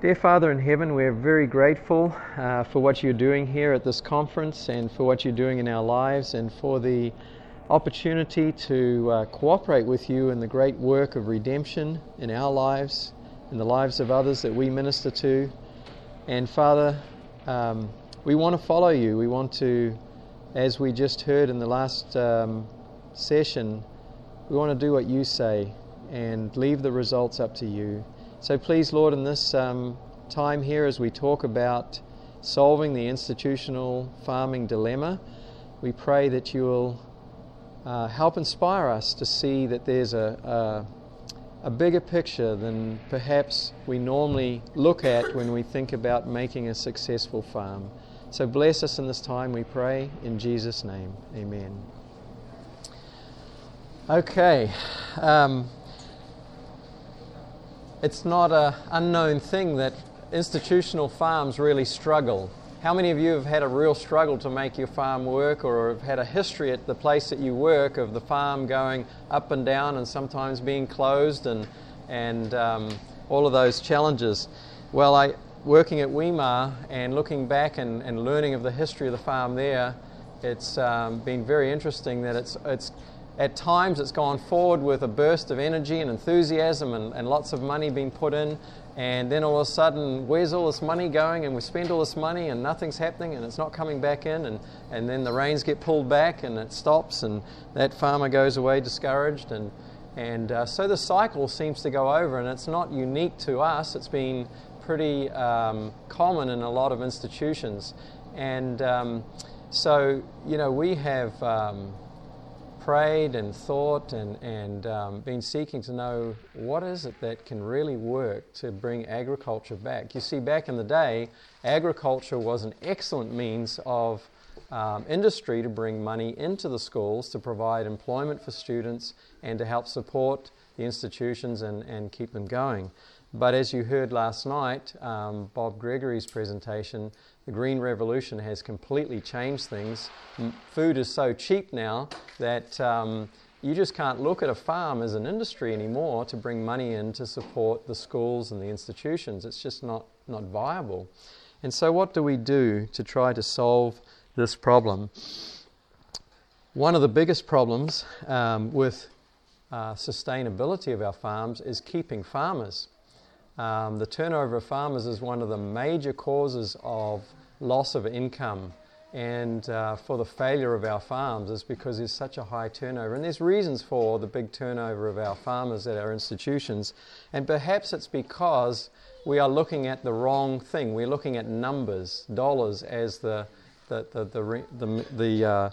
Dear Father in heaven, we're very grateful uh, for what you're doing here at this conference and for what you're doing in our lives and for the opportunity to uh, cooperate with you in the great work of redemption in our lives, in the lives of others that we minister to. And Father, um, we want to follow you. We want to, as we just heard in the last um, session, we want to do what you say and leave the results up to you. So please, Lord, in this um, time here as we talk about solving the institutional farming dilemma, we pray that you will uh, help inspire us to see that there's a, a, a bigger picture than perhaps we normally look at when we think about making a successful farm. So bless us in this time, we pray, in Jesus' name. Amen. Okay. Um, it's not an unknown thing that institutional farms really struggle. How many of you have had a real struggle to make your farm work or have had a history at the place that you work of the farm going up and down and sometimes being closed and, and um, all of those challenges? Well, I, working at Weimar and looking back and, and learning of the history of the farm there, it's um, been very interesting that it's, it's at times, it's gone forward with a burst of energy and enthusiasm and, and lots of money being put in. And then all of a sudden, where's all this money going? And we spend all this money and nothing's happening and it's not coming back in. And, and then the reins get pulled back and it stops, and that farmer goes away discouraged. And, and uh, so the cycle seems to go over, and it's not unique to us, it's been pretty um, common in a lot of institutions. And um, so, you know, we have. Um, prayed and thought and, and um, been seeking to know what is it that can really work to bring agriculture back. You see, back in the day, agriculture was an excellent means of um, industry to bring money into the schools to provide employment for students and to help support the institutions and, and keep them going. But as you heard last night, um, Bob Gregory's presentation, the Green Revolution has completely changed things. Food is so cheap now that um, you just can't look at a farm as an industry anymore to bring money in to support the schools and the institutions. It's just not, not viable. And so, what do we do to try to solve this problem? One of the biggest problems um, with uh, sustainability of our farms is keeping farmers. Um, the turnover of farmers is one of the major causes of loss of income and uh, for the failure of our farms is because there's such a high turnover. And there's reasons for the big turnover of our farmers at our institutions. And perhaps it's because we are looking at the wrong thing. We're looking at numbers, dollars, as the, the, the, the, the, the uh,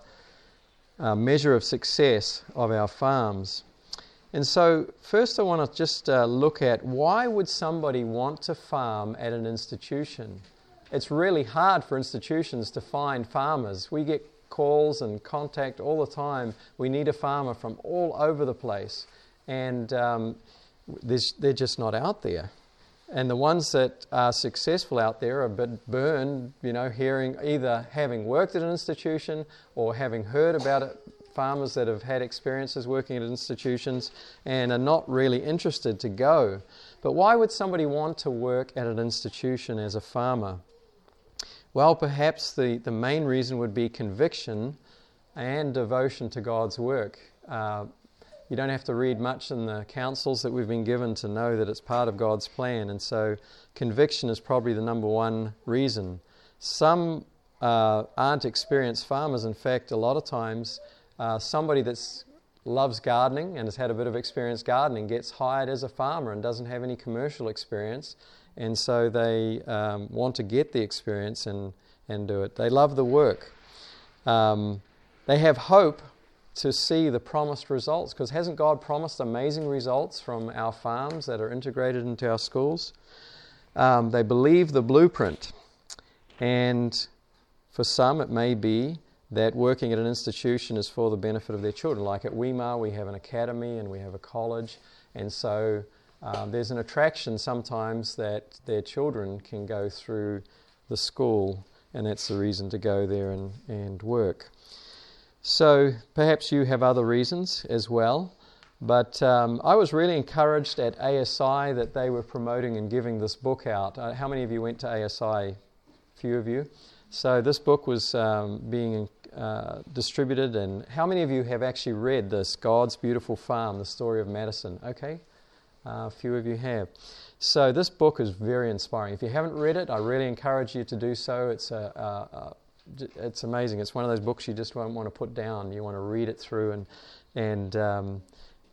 uh, measure of success of our farms. And so, first, I want to just uh, look at why would somebody want to farm at an institution? It's really hard for institutions to find farmers. We get calls and contact all the time. We need a farmer from all over the place, and um, they're just not out there. And the ones that are successful out there are a bit burned, you know, hearing either having worked at an institution or having heard about it farmers that have had experiences working at institutions and are not really interested to go. But why would somebody want to work at an institution as a farmer? Well, perhaps the, the main reason would be conviction and devotion to God's work. Uh, you don't have to read much in the counsels that we've been given to know that it's part of God's plan, and so conviction is probably the number one reason. Some uh, aren't experienced farmers. In fact, a lot of times uh, somebody that loves gardening and has had a bit of experience gardening gets hired as a farmer and doesn't have any commercial experience, and so they um, want to get the experience and, and do it. They love the work. Um, they have hope to see the promised results because hasn't God promised amazing results from our farms that are integrated into our schools? Um, they believe the blueprint, and for some it may be that working at an institution is for the benefit of their children. Like at Weimar, we have an academy and we have a college, and so um, there's an attraction sometimes that their children can go through the school, and that's the reason to go there and, and work. So perhaps you have other reasons as well. But um, I was really encouraged at ASI that they were promoting and giving this book out. Uh, how many of you went to ASI? Few of you. So this book was um, being uh, distributed, and how many of you have actually read this God's Beautiful Farm, the story of Madison? Okay, uh, a few of you have. So this book is very inspiring. If you haven't read it, I really encourage you to do so. It's a, a, a it's amazing. It's one of those books you just won't want to put down. You want to read it through and and um,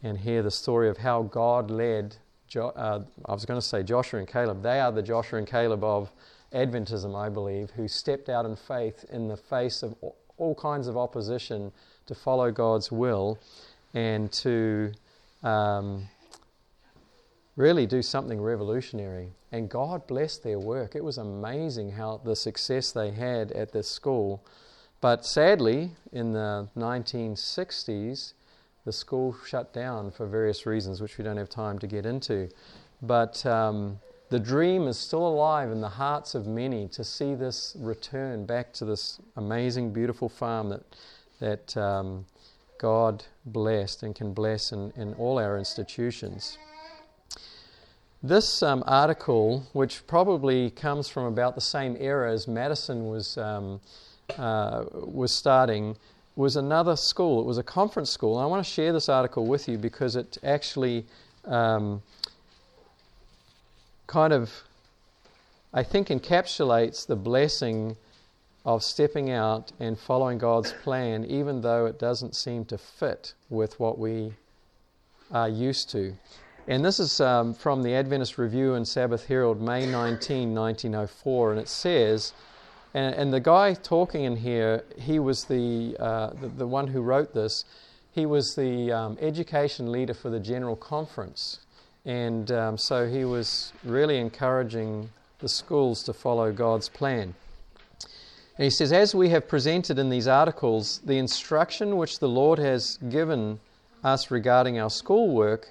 and hear the story of how God led. Jo- uh, I was going to say Joshua and Caleb. They are the Joshua and Caleb of Adventism, I believe, who stepped out in faith in the face of all kinds of opposition to follow God's will and to um, really do something revolutionary. And God blessed their work. It was amazing how the success they had at this school. But sadly, in the 1960s, the school shut down for various reasons, which we don't have time to get into. But um, the dream is still alive in the hearts of many to see this return back to this amazing, beautiful farm that, that um, God blessed and can bless in, in all our institutions. This um, article, which probably comes from about the same era as Madison was, um, uh, was starting, was another school. It was a conference school. And I want to share this article with you because it actually um, kind of, I think, encapsulates the blessing of stepping out and following God's plan, even though it doesn't seem to fit with what we are used to. And this is um, from the Adventist Review and Sabbath Herald, May 19, 1904, and it says, and, and the guy talking in here, he was the, uh, the, the, one who wrote this, he was the um, education leader for the General Conference. And um, so he was really encouraging the schools to follow God's plan. And he says, As we have presented in these articles, the instruction which the Lord has given us regarding our schoolwork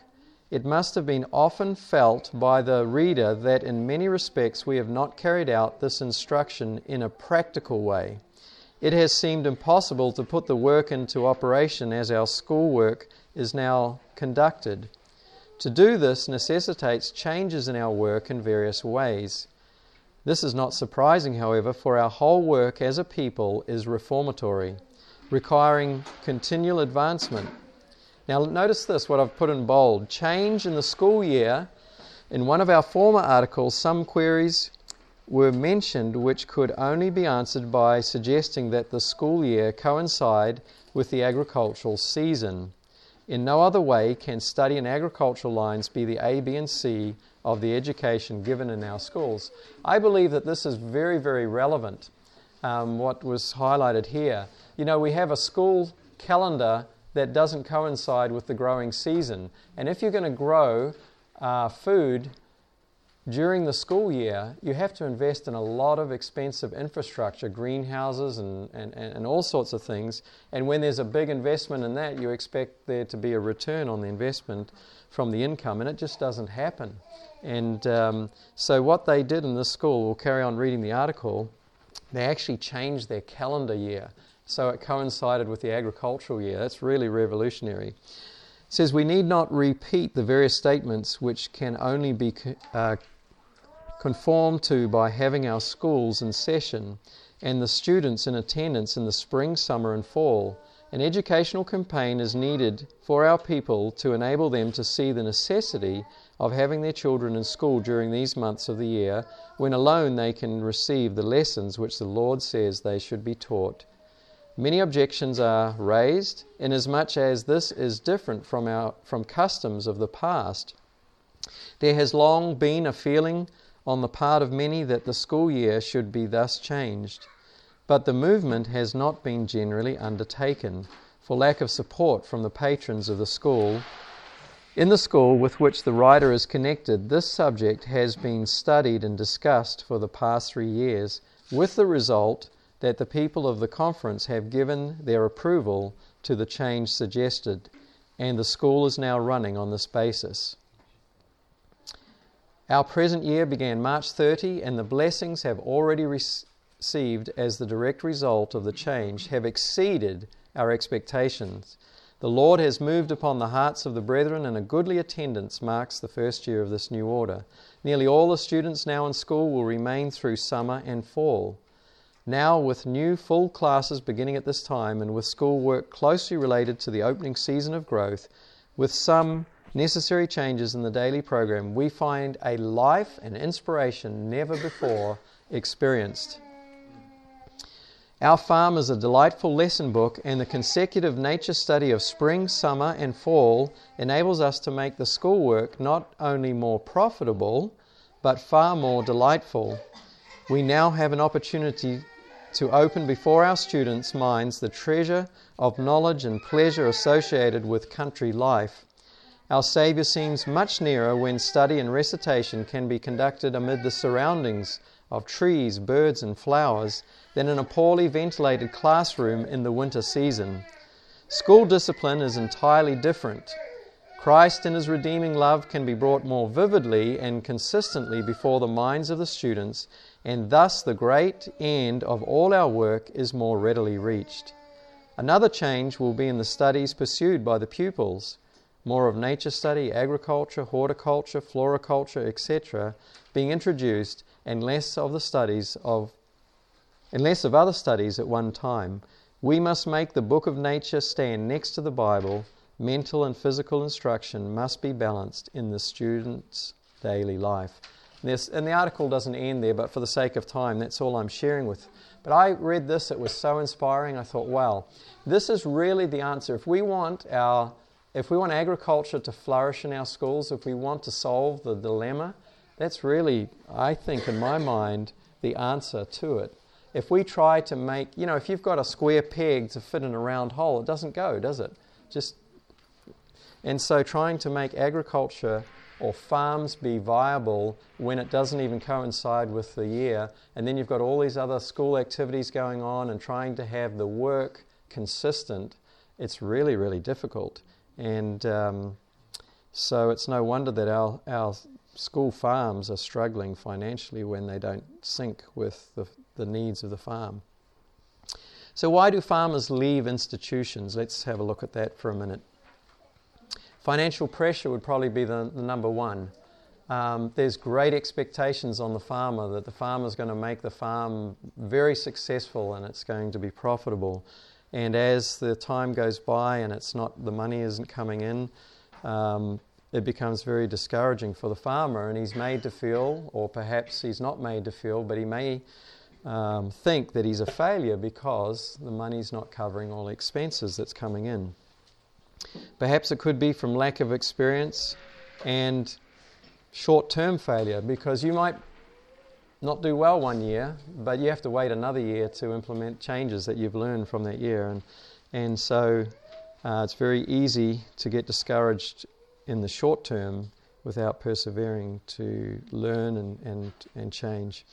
it must have been often felt by the reader that in many respects we have not carried out this instruction in a practical way. It has seemed impossible to put the work into operation as our schoolwork is now conducted. To do this necessitates changes in our work in various ways. This is not surprising, however, for our whole work as a people is reformatory, requiring continual advancement now, notice this, what I've put in bold change in the school year. In one of our former articles, some queries were mentioned which could only be answered by suggesting that the school year coincide with the agricultural season. In no other way can study in agricultural lines be the A, B, and C of the education given in our schools. I believe that this is very, very relevant, um, what was highlighted here. You know, we have a school calendar that doesn't coincide with the growing season. And if you're going to grow uh, food during the school year, you have to invest in a lot of expensive infrastructure, greenhouses, and, and, and all sorts of things. And when there's a big investment in that, you expect there to be a return on the investment from the income, and it just doesn't happen. And um, so, what they did in this school, we'll carry on reading the article, they actually changed their calendar year so it coincided with the agricultural year. That's really revolutionary. Says we need not repeat the various statements which can only be uh, conformed to by having our schools in session and the students in attendance in the spring, summer, and fall. An educational campaign is needed for our people to enable them to see the necessity of having their children in school during these months of the year when alone they can receive the lessons which the Lord says they should be taught. Many objections are raised, inasmuch as this is different from, our, from customs of the past. There has long been a feeling on the part of many that the school year should be thus changed, but the movement has not been generally undertaken for lack of support from the patrons of the school. In the school with which the writer is connected, this subject has been studied and discussed for the past three years, with the result that the people of the conference have given their approval to the change suggested, and the school is now running on this basis. Our present year began March 30, and the blessings have already received as the direct result of the change have exceeded our expectations. The Lord has moved upon the hearts of the brethren, and a goodly attendance marks the first year of this new order. Nearly all the students now in school will remain through summer and fall. Now, with new full classes beginning at this time, and with school work closely related to the opening season of growth, with some necessary changes in the daily program, we find a life and inspiration never before experienced. Our farm is a delightful lesson book, and the consecutive nature study of spring, summer, and fall enables us to make the schoolwork not only more profitable, but far more delightful. We now have an opportunity to open before our students' minds the treasure of knowledge and pleasure associated with country life. Our Saviour seems much nearer when study and recitation can be conducted amid the surroundings of trees, birds, and flowers than in a poorly ventilated classroom in the winter season. School discipline is entirely different. Christ and his redeeming love can be brought more vividly and consistently before the minds of the students, and thus the great end of all our work is more readily reached. Another change will be in the studies pursued by the pupils. More of nature study, agriculture, horticulture, floriculture, etc., being introduced, and less of the studies of and less of other studies at one time, we must make the book of nature stand next to the Bible. Mental and physical instruction must be balanced in the student's daily life. This, and the article doesn't end there, but for the sake of time, that's all I'm sharing with. But I read this, it was so inspiring. I thought, wow, this is really the answer. If we want our if we want agriculture to flourish in our schools, if we want to solve the dilemma, that's really, I think, in my mind, the answer to it. If we try to make, you know, if you've got a square peg to fit in a round hole, it doesn't go, does it? Just and so trying to make agriculture or farms be viable when it doesn't even coincide with the year, and then you've got all these other school activities going on and trying to have the work consistent, it's really, really difficult. And um, so it's no wonder that our, our school farms are struggling financially when they don't sync with the, the needs of the farm. So, why do farmers leave institutions? Let's have a look at that for a minute. Financial pressure would probably be the, the number one. Um, there's great expectations on the farmer that the farmer is going to make the farm very successful and it's going to be profitable. And as the time goes by and it's not the money isn't coming in, um, it becomes very discouraging for the farmer, and he's made to feel, or perhaps he's not made to feel, but he may um, think that he's a failure because the money's not covering all expenses that's coming in. Perhaps it could be from lack of experience and short term failure because you might not do well one year, but you have to wait another year to implement changes that you've learned from that year. And, and so uh, it's very easy to get discouraged in the short term without persevering to learn and, and, and change.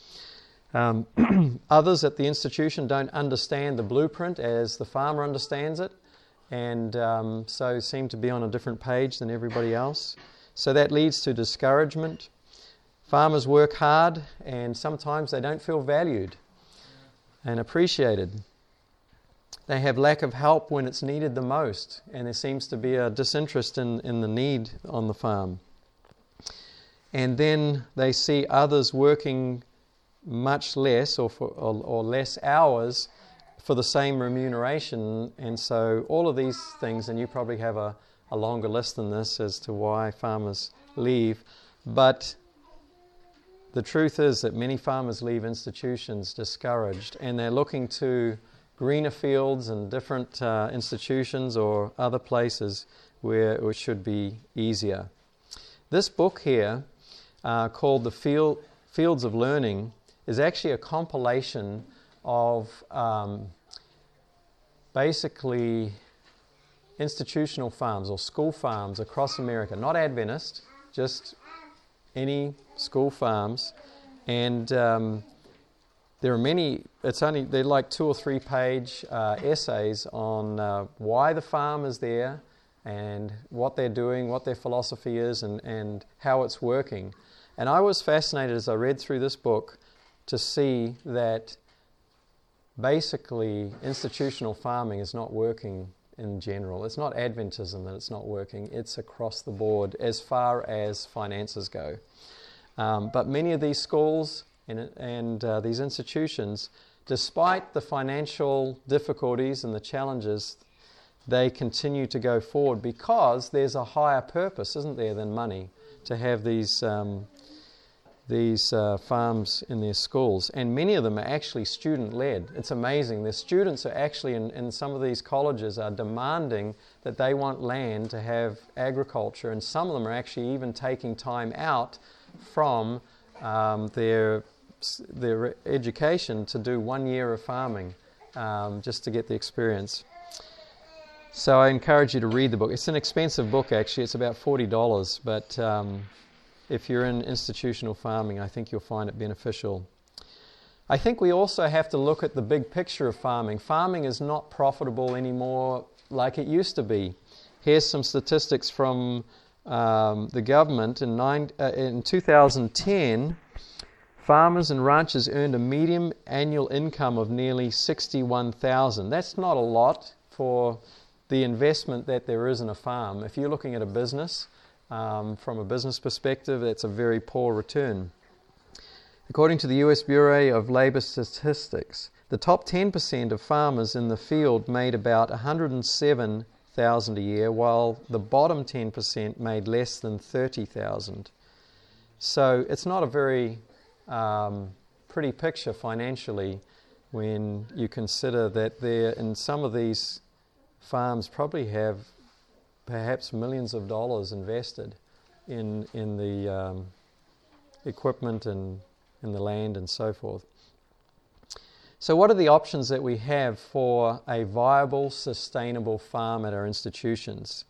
Um, others at the institution don't understand the blueprint as the farmer understands it, and um, so seem to be on a different page than everybody else. So that leads to discouragement. Farmers work hard, and sometimes they don't feel valued and appreciated. They have lack of help when it's needed the most, and there seems to be a disinterest in, in the need on the farm. And then they see others working much less or, for, or, or less hours for the same remuneration. And so, all of these things, and you probably have a, a longer list than this as to why farmers leave. But the truth is that many farmers leave institutions discouraged and they're looking to greener fields and different uh, institutions or other places where it should be easier. This book here, uh, called The Field, Fields of Learning, is actually a compilation of um, basically institutional farms or school farms across America, not Adventist, just any school farms. And um, there are many, it's only, they're like two or three page uh, essays on uh, why the farm is there and what they're doing, what their philosophy is, and, and how it's working. And I was fascinated as I read through this book to see that basically institutional farming is not working in general. It's not Adventism that it's not working, it's across the board as far as finances go. Um, but many of these schools and, and uh, these institutions, despite the financial difficulties and the challenges, they continue to go forward because there's a higher purpose, isn't there, than money to have these um, these uh, farms in their schools, and many of them are actually student led. It's amazing. The students are actually, in, in some of these colleges, are demanding that they want land to have agriculture, and some of them are actually even taking time out from um, their, their education to do one year of farming um, just to get the experience. So I encourage you to read the book. It's an expensive book, actually. It's about $40, but. Um, if you're in institutional farming, I think you'll find it beneficial. I think we also have to look at the big picture of farming. Farming is not profitable anymore like it used to be. Here's some statistics from um, the government. In, nine, uh, in 2010, farmers and ranchers earned a median annual income of nearly 61,000. That's not a lot for the investment that there is in a farm. If you're looking at a business, um, from a business perspective, that's a very poor return. According to the US Bureau of Labor Statistics, the top 10% of farmers in the field made about 107,000 a year, while the bottom 10% made less than 30,000. So it's not a very um, pretty picture financially when you consider that there in some of these farms probably have perhaps millions of dollars invested in, in the um, equipment and in the land and so forth. So, what are the options that we have for a viable, sustainable farm at our institutions?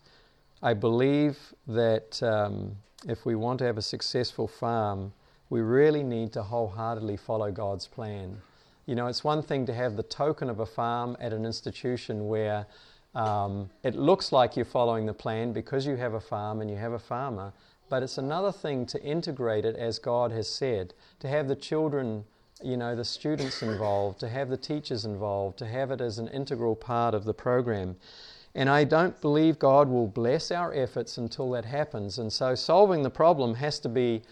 I believe that um, if we want to have a successful farm, we really need to wholeheartedly follow God's plan. You know, it's one thing to have the token of a farm at an institution where um, it looks like you're following the plan because you have a farm and you have a farmer, but it's another thing to integrate it as God has said, to have the children, you know, the students involved, to have the teachers involved, to have it as an integral part of the program. And I don't believe God will bless our efforts until that happens. And so solving the problem has to be,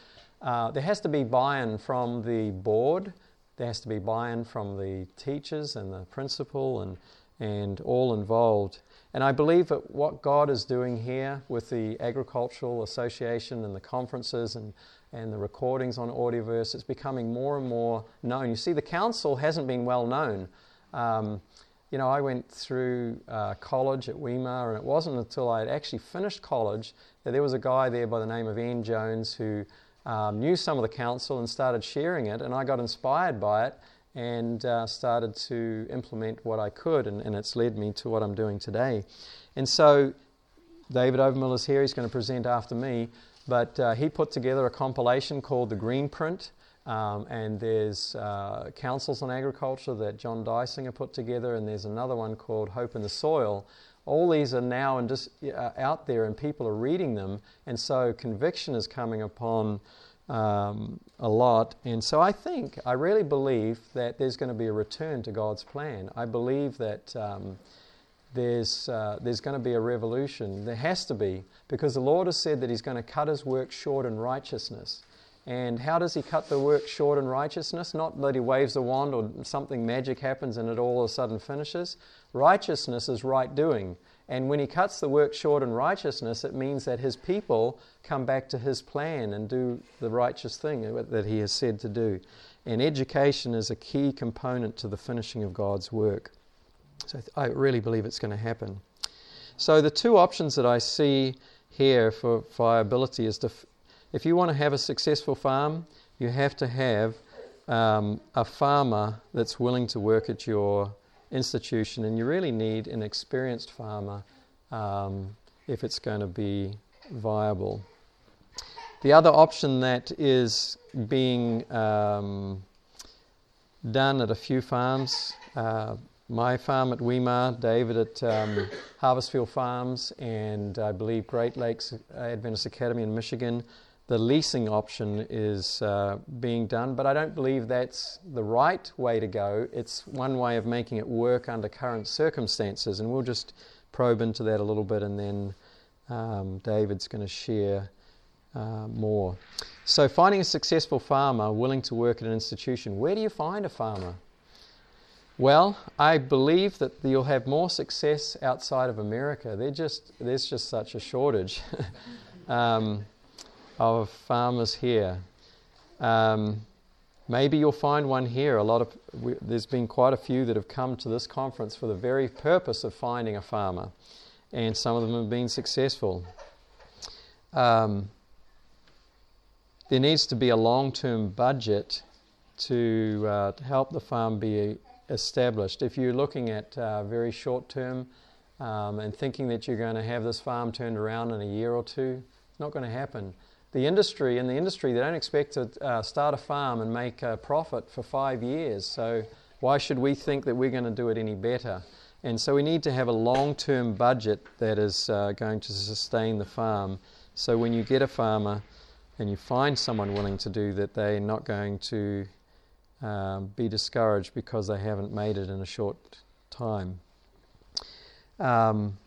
uh, there has to be buy in from the board, there has to be buy in from the teachers and the principal and and all involved. And I believe that what God is doing here with the Agricultural Association and the conferences and, and the recordings on Audioverse, it's becoming more and more known. You see, the counsel hasn't been well known. Um, you know, I went through uh, college at Weimar, and it wasn't until I had actually finished college that there was a guy there by the name of Ian Jones who um, knew some of the counsel and started sharing it, and I got inspired by it and uh, started to implement what I could, and, and, it's led me to what I'm doing today. And so, David Obermiller is here, he's going to present after me, but uh, he put together a compilation called the Green Print. Um, and there's uh, Counsels on Agriculture that John Dysinger put together, and there's another one called Hope in the Soil. All these are now and just, uh, out there, and people are reading them, and so conviction is coming upon um, a lot. And so I think, I really believe that there's going to be a return to God's plan. I believe that um, there's, uh, there's going to be a revolution. There has to be, because the Lord has said that He's going to cut His work short in righteousness. And how does He cut the work short in righteousness? Not that He waves a wand or something magic happens and it all of a sudden finishes. Righteousness is right doing. And when he cuts the work short in righteousness, it means that his people come back to his plan and do the righteous thing that he has said to do. And education is a key component to the finishing of God's work. So I really believe it's going to happen. So the two options that I see here for viability is to, if you want to have a successful farm, you have to have um, a farmer that's willing to work at your institution, and you really need an experienced farmer um, if it's going to be viable. The other option that is being um, done at a few farms, uh, my farm at Weimar, David at um, Harvestfield Farms, and I believe Great Lakes Adventist Academy in Michigan the leasing option is uh, being done, but I don't believe that's the right way to go. It's one way of making it work under current circumstances, and we'll just probe into that a little bit, and then um, David's going to share uh, more. So, finding a successful farmer willing to work at an institution. Where do you find a farmer? Well, I believe that you'll have more success outside of America. Just, there's just such a shortage um, of farmers here. Um, maybe you'll find one here. A lot of we, there's been quite a few that have come to this conference for the very purpose of finding a farmer, and some of them have been successful. Um, there needs to be a long-term budget to, uh, to help the farm be established. If you're looking at uh, very short term um, and thinking that you're going to have this farm turned around in a year or two, it's not going to happen. The industry, in the industry, they don't expect to uh, start a farm and make a profit for five years. So why should we think that we're going to do it any better? And so we need to have a long term budget that is uh, going to sustain the farm. So when you get a farmer and you find someone willing to do that, they're not going to um, be discouraged because they haven't made it in a short time. Um,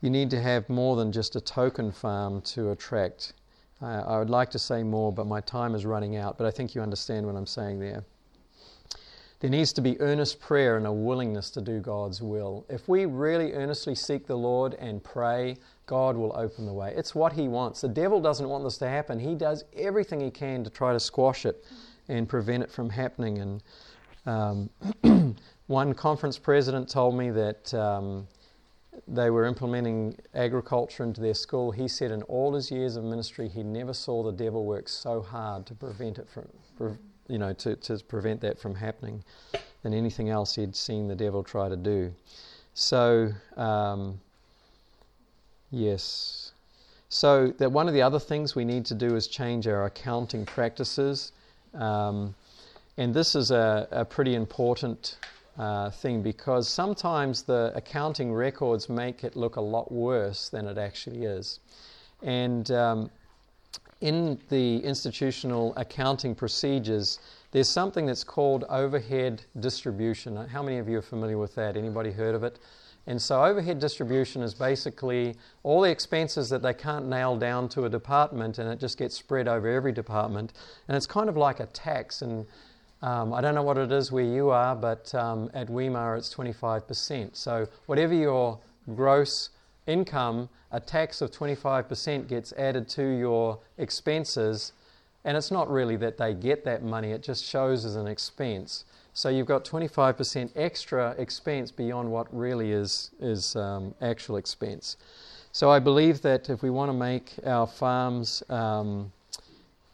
you need to have more than just a token farm to attract. Uh, I would like to say more, but my time is running out. But I think you understand what I'm saying there. There needs to be earnest prayer and a willingness to do God's will. If we really earnestly seek the Lord and pray, God will open the way. It's what He wants. The devil doesn't want this to happen. He does everything he can to try to squash it and prevent it from happening. And um, one conference president told me that um, they were implementing agriculture into their school. He said in all his years of ministry, he never saw the devil work so hard to prevent it from, you know, to, to prevent that from happening than anything else he'd seen the devil try to do. So, um, yes. So that one of the other things we need to do is change our accounting practices. Um, and this is a, a pretty important uh, thing because sometimes the accounting records make it look a lot worse than it actually is. And um, in the institutional accounting procedures, there's something that's called overhead distribution. How many of you are familiar with that? Anybody heard of it? And so overhead distribution is basically all the expenses that they can't nail down to a department and it just gets spread over every department. And it's kind of like a tax. And um, I don't know what it is where you are, but um, at Weimar it's 25%. So whatever your gross income, a tax of 25% gets added to your expenses. And it's not really that they get that money, it just shows as an expense. So you've got 25% extra expense beyond what really is, is um, actual expense. So I believe that if we want to make our farms um,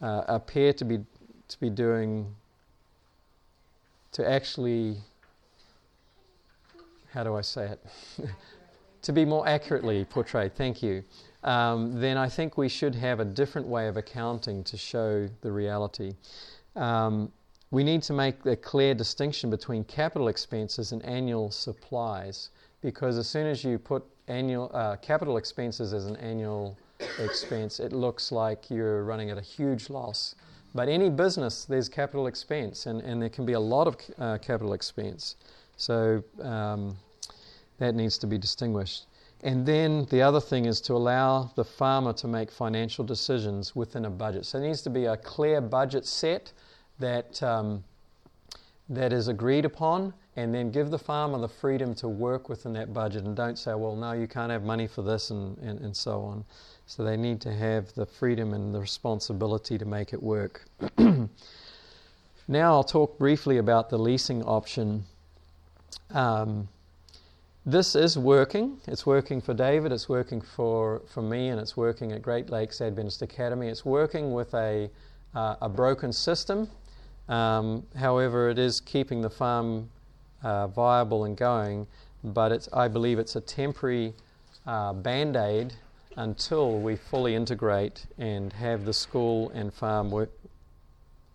uh, appear to be, to be doing, to actually, how do I say it? to be more accurately portrayed, thank you, um, then I think we should have a different way of accounting to show the reality. Um, we need to make a clear distinction between capital expenses and annual supplies because as soon as you put annual uh, capital expenses as an annual expense, it looks like you're running at a huge loss. But any business, there's capital expense, and, and there can be a lot of uh, capital expense. So um, that needs to be distinguished. And then the other thing is to allow the farmer to make financial decisions within a budget. So there needs to be a clear budget set that, um, that is agreed upon, and then give the farmer the freedom to work within that budget and don't say, well, no, you can't have money for this, and, and, and so on. So they need to have the freedom and the responsibility to make it work. now I'll talk briefly about the leasing option. Um, this is working. It's working for David, it's working for, for me, and it's working at Great Lakes Adventist Academy. It's working with a, uh, a broken system um, however, it is keeping the farm uh, viable and going, but it's, I believe it's a temporary uh, band aid until we fully integrate and have the school and farm work.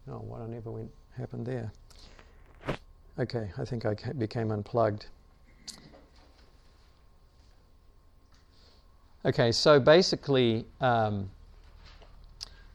Oh, what I never went happened there. Okay, I think I became unplugged. Okay, so basically, um,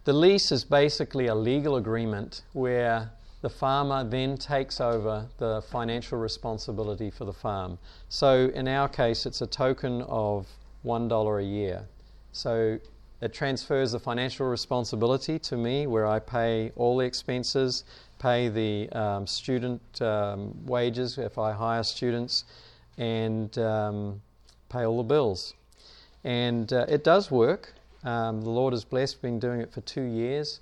the lease is basically a legal agreement where the farmer then takes over the financial responsibility for the farm. So in our case, it's a token of $1 a year. So it transfers the financial responsibility to me, where I pay all the expenses, pay the um, student um, wages if I hire students, and um, pay all the bills. And uh, it does work. Um, the Lord has blessed, been doing it for two years.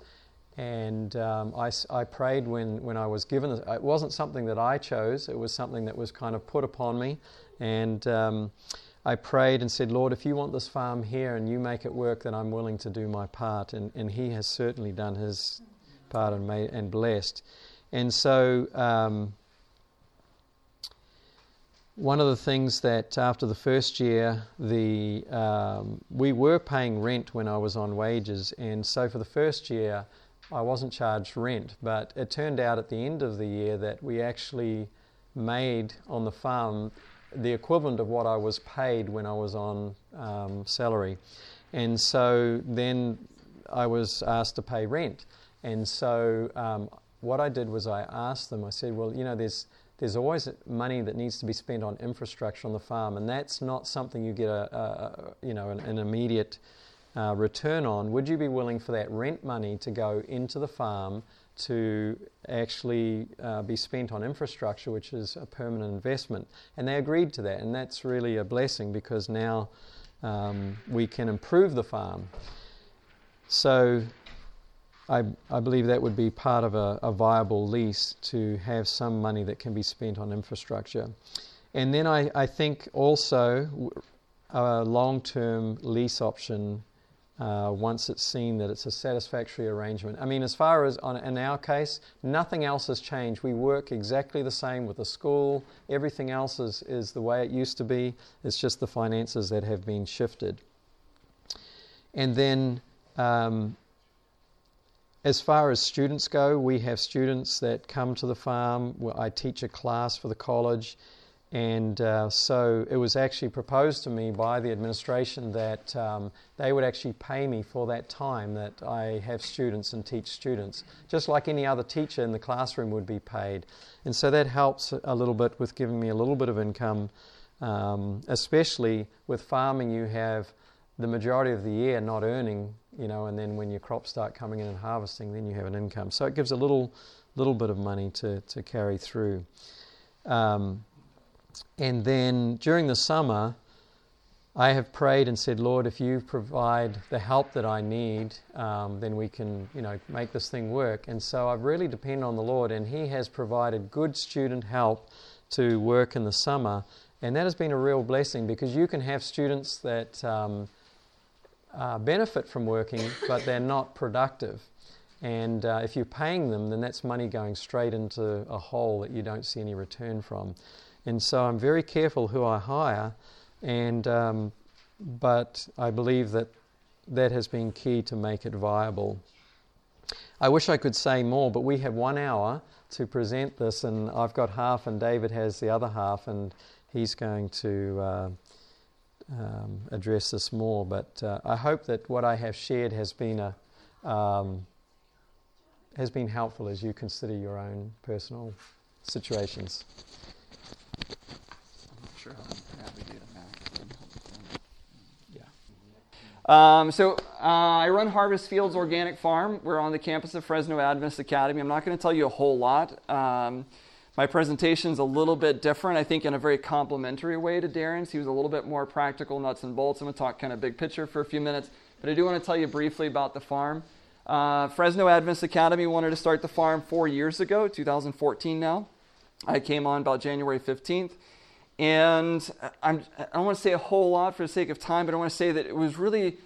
And um, I, I prayed when, when I was given it. It wasn't something that I chose, it was something that was kind of put upon me. And um, I prayed and said, Lord, if you want this farm here and you make it work, then I'm willing to do my part. And, and He has certainly done His part and, made, and blessed. And so, um, one of the things that after the first year, the um, we were paying rent when I was on wages, and so for the first year, I wasn't charged rent. But it turned out at the end of the year that we actually made on the farm the equivalent of what I was paid when I was on um, salary. And so then I was asked to pay rent. And so um, what I did was I asked them, I said, well, you know, there's, there's always money that needs to be spent on infrastructure on the farm, and that's not something you get a, a you know, an, an immediate uh, return on. Would you be willing for that rent money to go into the farm to actually uh, be spent on infrastructure, which is a permanent investment. And they agreed to that, and that's really a blessing because now um, we can improve the farm. So I, I believe that would be part of a, a viable lease to have some money that can be spent on infrastructure. And then I, I think also a long term lease option uh, once it's seen that it's a satisfactory arrangement. I mean, as far as on, in our case, nothing else has changed. We work exactly the same with the school. Everything else is, is the way it used to be. It's just the finances that have been shifted. And then, um, as far as students go, we have students that come to the farm. I teach a class for the college. And uh, so it was actually proposed to me by the administration that um, they would actually pay me for that time that I have students and teach students, just like any other teacher in the classroom would be paid. And so that helps a little bit with giving me a little bit of income, um, especially with farming, you have the majority of the year not earning, you know, and then when your crops start coming in and harvesting, then you have an income. So it gives a little, little bit of money to, to carry through. Um, and then during the summer, I have prayed and said, Lord, if you provide the help that I need, um, then we can, you know, make this thing work. And so I've really depended on the Lord, and He has provided good student help to work in the summer. And that has been a real blessing because you can have students that um, uh, benefit from working, but they're not productive. And uh, if you're paying them, then that's money going straight into a hole that you don't see any return from. And so I'm very careful who I hire, and um, but I believe that that has been key to make it viable. I wish I could say more, but we have one hour to present this, and I've got half, and David has the other half, and he's going to uh, um, address this more. But uh, I hope that what I have shared has been a um, has been helpful as you consider your own personal situations sure how to Yeah. Um, so uh, I run Harvest Fields Organic Farm. We're on the campus of Fresno Adventist Academy. I'm not going to tell you a whole lot. Um, my presentation's a little bit different, I think, in a very complimentary way to Darren's. He was a little bit more practical, nuts and bolts. I'm going to talk kind of big picture for a few minutes, but I do want to tell you briefly about the farm. Uh, Fresno Adventist Academy wanted to start the farm four years ago, 2014 now. I came on about January 15th. And I'm, I don't want to say a whole lot for the sake of time, but I want to say that it was really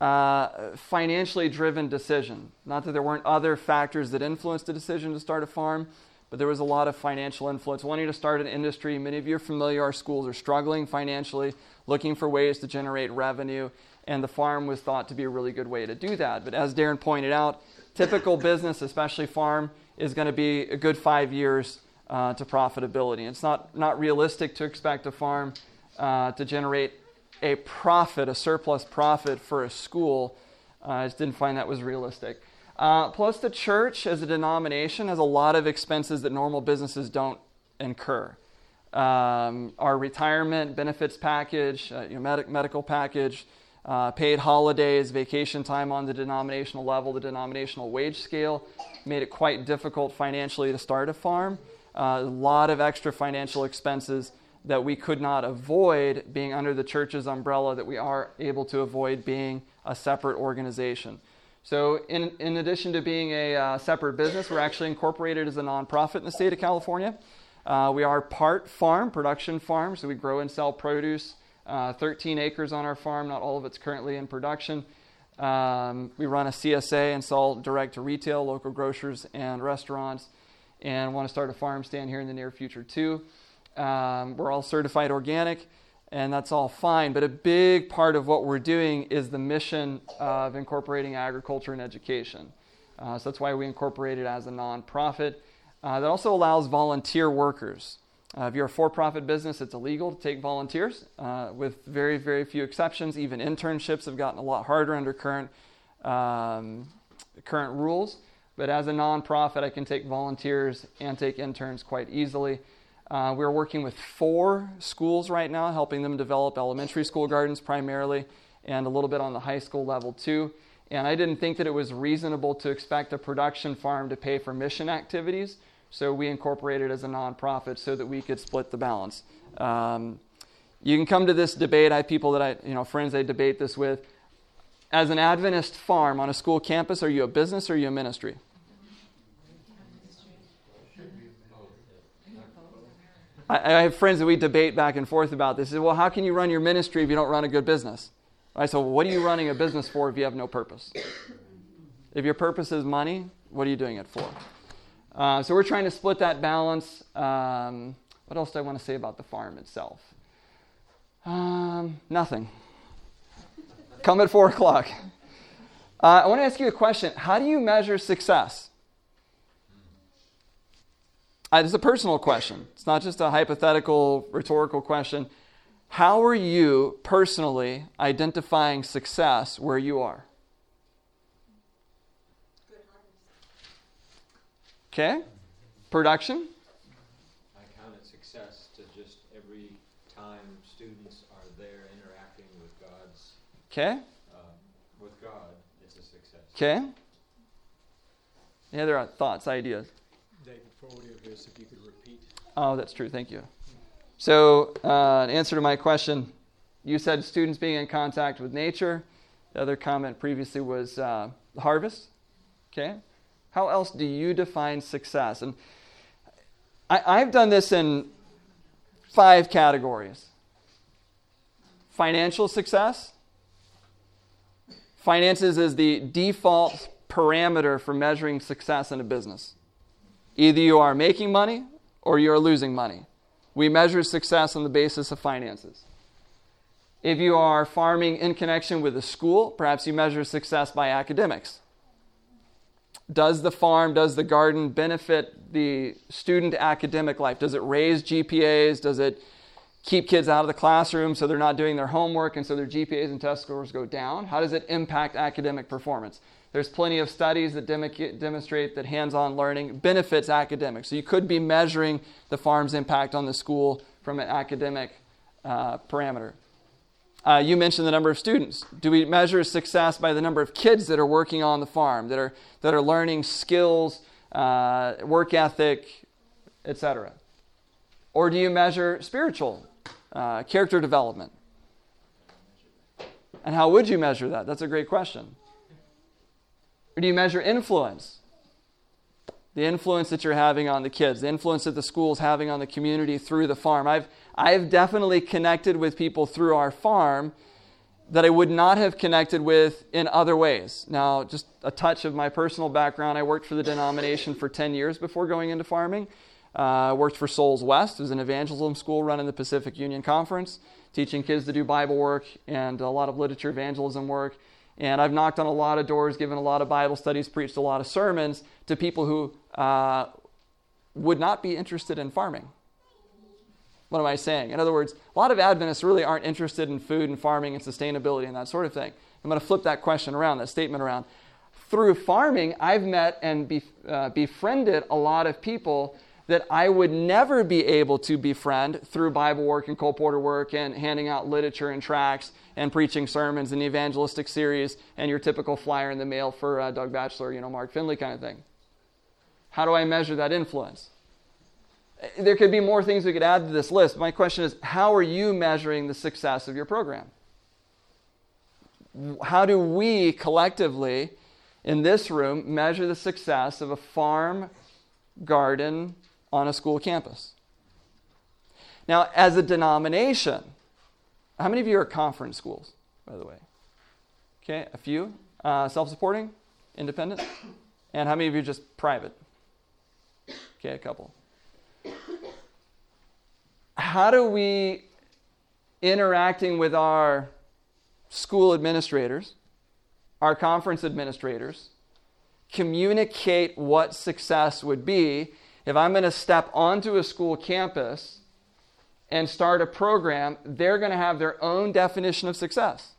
uh, financially driven decision. Not that there weren't other factors that influenced the decision to start a farm, but there was a lot of financial influence. Wanting to start an industry, many of you are familiar, our schools are struggling financially, looking for ways to generate revenue, and the farm was thought to be a really good way to do that. But as Darren pointed out, typical business, especially farm, is going to be a good five years uh, to profitability. It's not, not realistic to expect a farm uh, to generate a profit, a surplus profit for a school. Uh, I just didn't find that was realistic. Uh, plus, the church as a denomination has a lot of expenses that normal businesses don't incur. Um, our retirement benefits package, uh, you know, med- medical package, uh, paid holidays, vacation time on the denominational level, the denominational wage scale made it quite difficult financially to start a farm. A lot of extra financial expenses that we could not avoid being under the church's umbrella that we are able to avoid being a separate organization. So, in, in addition to being a uh, separate business, we're actually incorporated as a nonprofit in the state of California. Uh, we are part farm, production farm, so we grow and sell produce. Uh, 13 acres on our farm, not all of it's currently in production. Um, we run a CSA and sell direct to retail, local grocers, and restaurants, and want to start a farm stand here in the near future too. Um, we're all certified organic, and that's all fine. But a big part of what we're doing is the mission of incorporating agriculture and education. Uh, so that's why we incorporate it as a nonprofit. Uh, that also allows volunteer workers. Uh, if you're a for profit business, it's illegal to take volunteers, uh, with very, very few exceptions. Even internships have gotten a lot harder under current, um, current rules. But as a nonprofit, I can take volunteers and take interns quite easily. Uh, we're working with four schools right now, helping them develop elementary school gardens primarily, and a little bit on the high school level too. And I didn't think that it was reasonable to expect a production farm to pay for mission activities, so we incorporated as a nonprofit so that we could split the balance. Um, you can come to this debate. I have people that I, you know, friends I debate this with. As an Adventist farm on a school campus, are you a business or are you a ministry? I, I have friends that we debate back and forth about this. Well, how can you run your ministry if you don't run a good business? I said, well, what are you running a business for if you have no purpose? If your purpose is money, what are you doing it for? Uh, so we're trying to split that balance. Um, what else do I want to say about the farm itself? Um, nothing. Come at 4 o'clock. Uh, I want to ask you a question. How do you measure success? Uh, it's a personal question. It's not just a hypothetical, rhetorical question. How are you personally identifying success where you are? Okay. Production? I count it success to just every time students are there interacting with God's, Okay. uh, with God, it's a success. Okay. Any other thoughts, ideas? Forward of if you could repeat. Oh, that's true. Thank you. So, uh, in answer to my question, you said students being in contact with nature. The other comment previously was uh, harvest. Okay. How else do you define success? And I, I've done this in five categories financial success. Finances is the default parameter for measuring success in a business. Either you are making money or you are losing money. We measure success on the basis of finances. If you are farming in connection with a school, perhaps you measure success by academics. Does the farm, does the garden benefit the student academic life? Does it raise GPAs? Does it keep kids out of the classroom so they're not doing their homework and so their GPAs and test scores go down? How does it impact academic performance? There's plenty of studies that demonstrate that hands on learning benefits academics. So you could be measuring the farm's impact on the school from an academic uh, parameter. Uh, you mentioned the number of students. Do we measure success by the number of kids that are working on the farm, that are, that are learning skills, uh, work ethic, etc.? Or do you measure spiritual uh, character development? And how would you measure that? That's a great question. Or do you measure influence? The influence that you're having on the kids, the influence that the school is having on the community through the farm. I've, I've definitely connected with people through our farm that I would not have connected with in other ways. Now, just a touch of my personal background I worked for the denomination for 10 years before going into farming. Uh, worked for Souls West, it was an evangelism school run in the Pacific Union Conference, teaching kids to do Bible work and a lot of literature evangelism work. And I've knocked on a lot of doors, given a lot of Bible studies, preached a lot of sermons to people who uh, would not be interested in farming. What am I saying? In other words, a lot of Adventists really aren't interested in food and farming and sustainability and that sort of thing. I'm going to flip that question around, that statement around. through farming, I've met and be, uh, befriended a lot of people that I would never be able to befriend through Bible work and colporteur work and handing out literature and tracts and preaching sermons and the evangelistic series and your typical flyer in the mail for uh, Doug Batchelor, you know, Mark Finley kind of thing. How do I measure that influence? There could be more things we could add to this list. My question is how are you measuring the success of your program? How do we collectively in this room measure the success of a farm garden on a school campus? Now, as a denomination, how many of you are conference schools, by the way? Okay, a few. Uh, Self supporting, independent? And how many of you just private? Okay, a couple. How do we, interacting with our school administrators, our conference administrators, communicate what success would be if I'm going to step onto a school campus and start a program, they're going to have their own definition of success.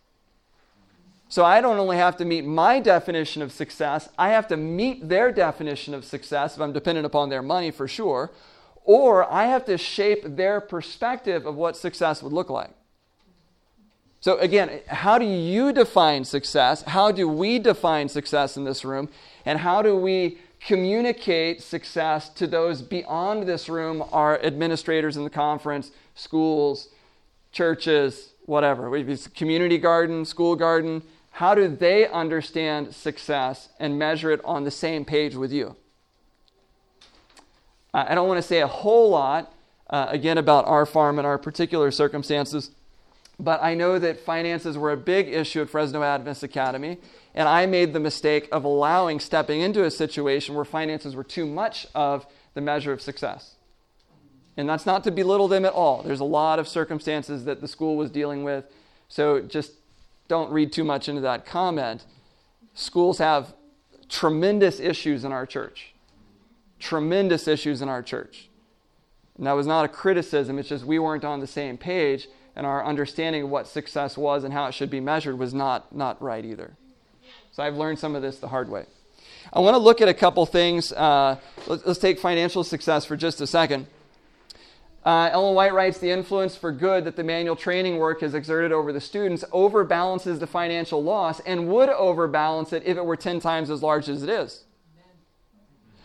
So I don't only have to meet my definition of success, I have to meet their definition of success if I'm dependent upon their money for sure, or I have to shape their perspective of what success would look like. So, again, how do you define success? How do we define success in this room? And how do we communicate success to those beyond this room, our administrators in the conference, schools, churches, whatever? Community garden, school garden. How do they understand success and measure it on the same page with you? I don't want to say a whole lot, uh, again, about our farm and our particular circumstances. But I know that finances were a big issue at Fresno Adventist Academy, and I made the mistake of allowing stepping into a situation where finances were too much of the measure of success. And that's not to belittle them at all. There's a lot of circumstances that the school was dealing with, so just don't read too much into that comment. Schools have tremendous issues in our church. Tremendous issues in our church. And that was not a criticism, it's just we weren't on the same page and our understanding of what success was and how it should be measured was not, not right either. So I've learned some of this the hard way. I want to look at a couple things. Uh, let's, let's, take financial success for just a second. Uh, Ellen White writes The influence for good that the manual training work has exerted over the students overbalances the financial loss and would overbalance it if it were 10 times as large as it is.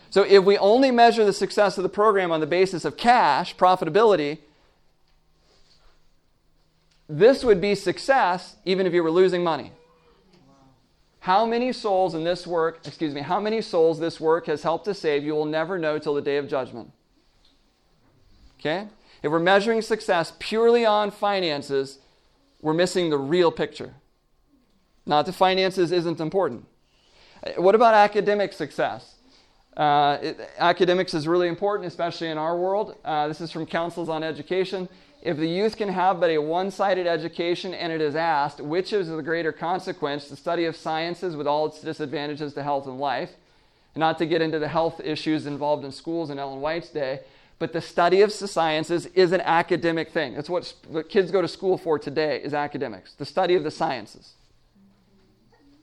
So, if we only measure the success of the program on the basis of cash, profitability, this would be success even if you were losing money. How many souls in this work, excuse me, how many souls this work has helped to save, you will never know till the day of judgment. Okay? If we're measuring success purely on finances, we're missing the real picture. Not that finances isn't important. What about academic success? Uh, it, academics is really important, especially in our world. Uh, this is from Counsels on Education. If the youth can have but a one sided education and it is asked, which is the greater consequence, the study of sciences with all its disadvantages to health and life, not to get into the health issues involved in schools in Ellen White's day, but the study of sciences is an academic thing. That's what, what kids go to school for today is academics, the study of the sciences.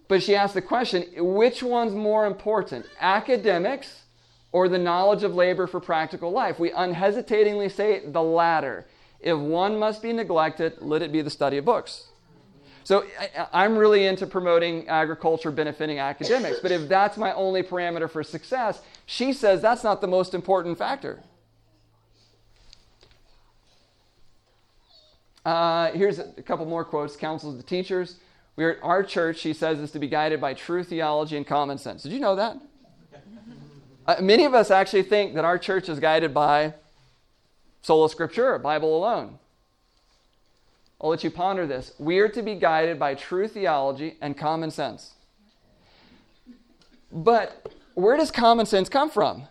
But she asked the question, which one's more important, academics or the knowledge of labor for practical life? We unhesitatingly say the latter. If one must be neglected, let it be the study of books. So I'm really into promoting agriculture benefiting academics, but if that's my only parameter for success, she says that's not the most important factor. Uh, here's a couple more quotes. Counsels to teachers. We are at our church, she says, is to be guided by true theology and common sense. Did you know that? Uh, many of us actually think that our church is guided by Sola Scriptura, Bible alone. I'll let you ponder this. We are to be guided by true theology and common sense. But where does common sense come from?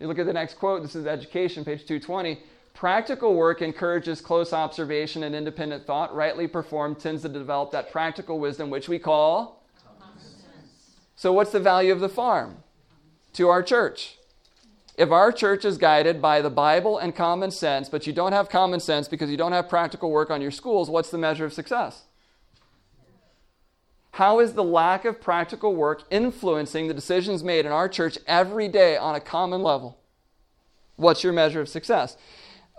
You look at the next quote. This is education, page 220. Practical work encourages close observation and independent thought. Rightly performed tends to develop that practical wisdom, which we call. Common sense. So, what's the value of the farm to our church? If our church is guided by the Bible and common sense, but you don't have common sense because you don't have practical work on your schools, what's the measure of success? How is the lack of practical work influencing the decisions made in our church every day on a common level? What's your measure of success?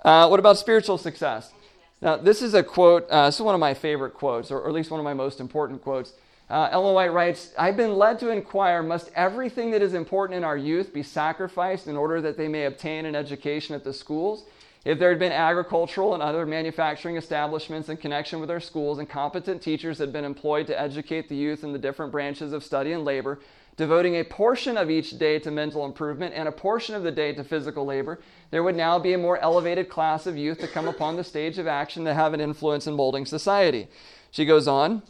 Uh, what about spiritual success? Now, this is a quote, uh, this is one of my favorite quotes, or, or at least one of my most important quotes. Uh, White writes, I've been led to inquire must everything that is important in our youth be sacrificed in order that they may obtain an education at the schools? If there had been agricultural and other manufacturing establishments in connection with our schools and competent teachers had been employed to educate the youth in the different branches of study and labor, devoting a portion of each day to mental improvement and a portion of the day to physical labor, there would now be a more elevated class of youth to come upon the stage of action to have an influence in molding society. She goes on,